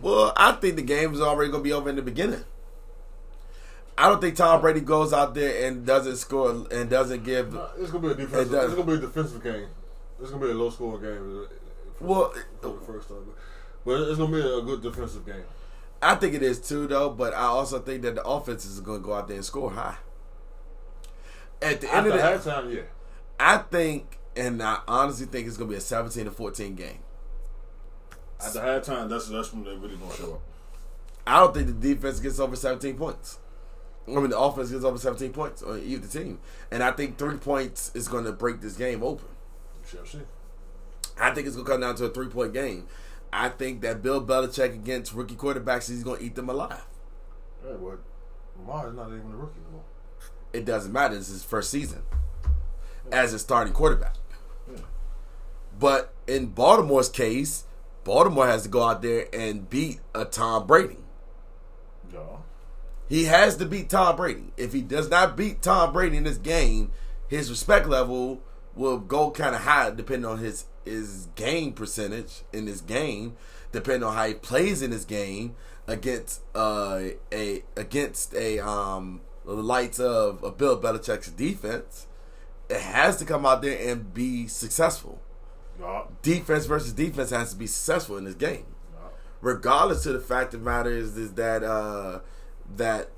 Well, I think the game is already gonna be over in the beginning. I don't think Tom Brady goes out there and doesn't score and doesn't give. Uh, It's gonna be a defensive. It. It's gonna be a defensive game. It's gonna be a low scoring game. For, Well, for the first time, but it's gonna be a good defensive game. I think it is too, though. But I also think that the offense is going to go out there and score high. At the end After of the, halftime, yeah. I think, and I honestly think it's going to be a seventeen to fourteen game. At the halftime, that's that's when they're really gonna show up. I don't think the defense gets over seventeen points. I mean, the offense gets over seventeen points on either team, and I think three points is going to break this game open. Shall see. I think it's going to come down to a three point game. I think that Bill Belichick against rookie quarterbacks, he's going to eat them alive. Yeah, but Lamar is not even a rookie anymore. It doesn't matter. This is his first season as a starting quarterback. Yeah. But in Baltimore's case, Baltimore has to go out there and beat a Tom Brady. Yeah. He has to beat Tom Brady. If he does not beat Tom Brady in this game, his respect level will go kind of high depending on his his game percentage in this game, depending on how he plays in this game against uh, a against a um the lights of, of Bill Belichick's defense. It has to come out there and be successful. Defense versus defense has to be successful in this game regardless to the fact of the matter is, is that uh, that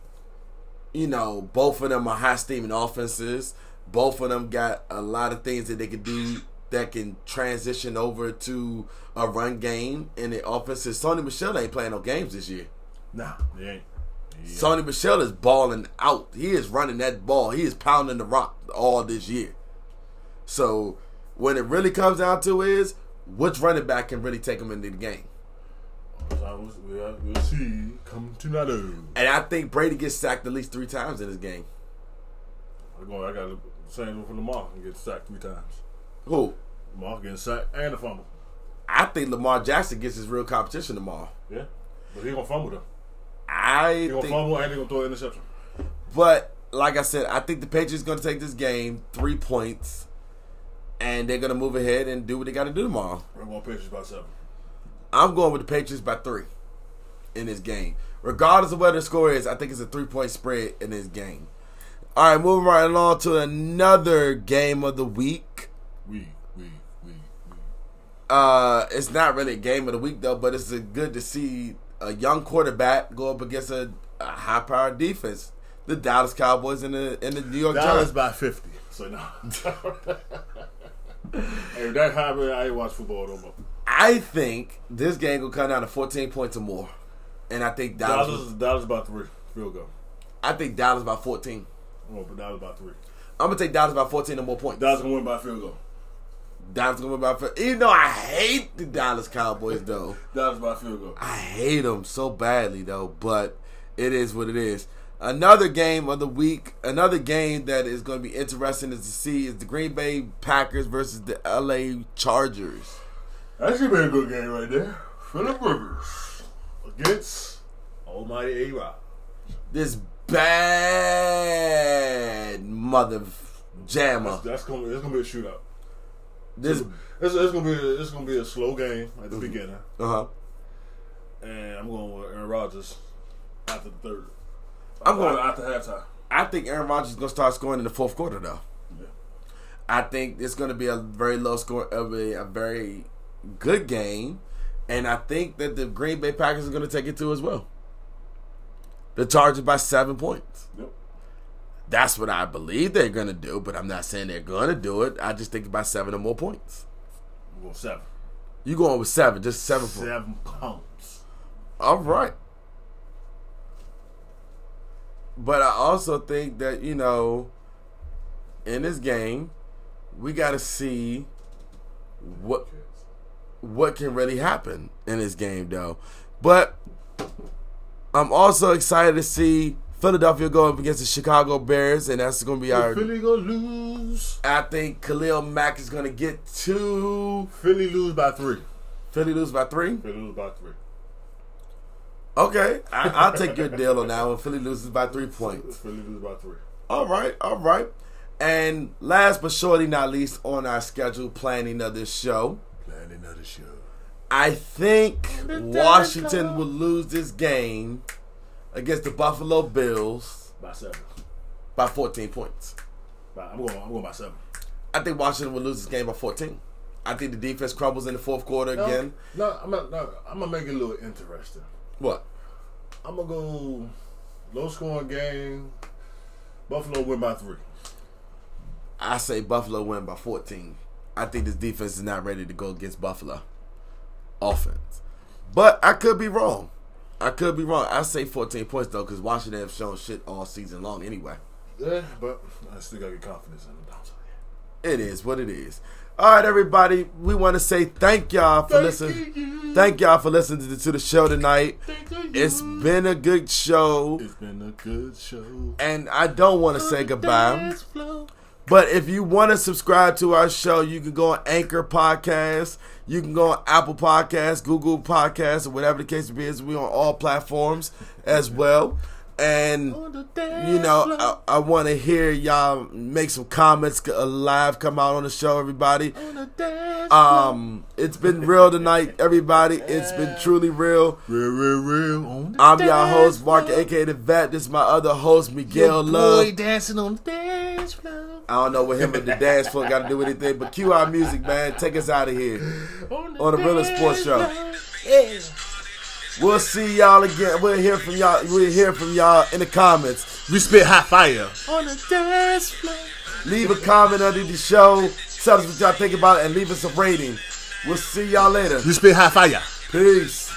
you know, both of them are high steaming offenses. Both of them got a lot of things that they could do that can transition over to a run game in the offenses. Sony Michel ain't playing no games this year. Nah, he ain't. Sony Michel is balling out. He is running that ball. He is pounding the rock all this year. So when it really comes down to is which running back can really take him into the game. We'll, see. Come to And I think Brady gets sacked at least three times in this game. I got same one for Lamar and get sacked three times. Who? Lamar getting sacked and a fumble. I think Lamar Jackson gets his real competition tomorrow. Yeah, but he gonna fumble though. I He gonna think, fumble and he gonna throw an interception. but like I said, I think the Patriots going to take this game three points, and they're going to move ahead and do what they got to do tomorrow. I'm going Patriots by seven. I'm going with the Patriots by three in this game. Regardless of what the score is, I think it's a three point spread in this game. All right, moving right along to another game of the week. We, we, we, we. Uh, it's not really a game of the week though, but it's a good to see a young quarterback go up against a, a high powered defense. The Dallas Cowboys and the and the New York Dallas Giants. by fifty. So no. if that happened, I ain't watch football no more. I think this game will come down to 14 points or more, and I think Dallas. Dallas, Dallas by three. Field goal. I think Dallas about 14. I'm gonna Dallas by three. I'm gonna take Dallas by 14 or more points. Dallas gonna win by field goal. Dallas gonna win by. fif- Even though I hate the Dallas Cowboys though. Dallas by field goal. I hate them so badly though, but it is what it is. Another game of the week, another game that is going to be interesting is to see is the Green Bay Packers versus the LA Chargers. That should be a good game right there. Philip Rivers against Almighty A Rod. This bad mother jammer. That's gonna it's gonna be a shootout. This It's, it's gonna be a, it's gonna be a slow game at the beginning, uh huh. and I'm going with Aaron Rodgers after the third. I'm going- after halftime. I think Aaron Rodgers is going to start scoring in the fourth quarter though. Yeah. I think it's going to be a very low score of a, a very good game, and I think that the Green Bay Packers are going to take it too as well. The Chargers by seven points. Yep. That's what I believe they're going to do, but I'm not saying they're going to do it. I just think by seven or more points. Going seven. You going with seven, just seven points. Seven pounds. All right. But I also think that, you know, in this game, we got to see what what can really happen in this game though. But I'm also excited to see Philadelphia go up against the Chicago Bears and that's going to be our Philly gonna lose. I think Khalil Mack is going to get two Philly lose by three. Philly lose by 3. Philly lose by three. Okay, I, I'll take your deal on that one. Philly loses by 3 points. Philly lose by three. All right, all right. And last but surely not least on our schedule planning of this show, Plan another show. I think Washington will lose this game against the Buffalo Bills By seven. by 14 points. By, I'm going. I'm going by seven. I think Washington will lose this game by 14. I think the defense crumbles in the fourth quarter again. No, I'm not, no, I'm gonna make it a little interesting. What? I'm gonna go low scoring game. Buffalo win by three. I say Buffalo win by 14. I think this defense is not ready to go against Buffalo offense. But I could be wrong. I could be wrong. I say 14 points though, because Washington have shown shit all season long anyway. Yeah, but I still gotta get confidence in the bounce. It is what it is. All right, everybody. We want to say thank y'all for listening. Thank y'all for listening to the, to the show tonight. It's been a good show, It's been a good show. and I don't want to say goodbye. But if you want to subscribe to our show, you can go on Anchor Podcast. You can go on Apple Podcasts, Google Podcasts, or whatever the case may be. We're on all platforms as well. And you know, I, I want to hear y'all make some comments uh, live. Come out on the show, everybody. Um, it's been real tonight, everybody. It's been truly real. Real, real, real. I'm your host, Mark, aka the Vet. This is my other host, Miguel Love. dancing on the dance floor. I don't know what him and the dance floor got to do with anything, but cue our music, man. Take us out of here on the Real Sports Show. Yeah. We'll see y'all again. We'll hear from y'all. We'll hear from y'all in the comments. We spit hot fire. On the dance floor. Leave a comment under the show. Tell us what y'all think about it and leave us a rating. We'll see y'all later. We spit hot fire. Peace.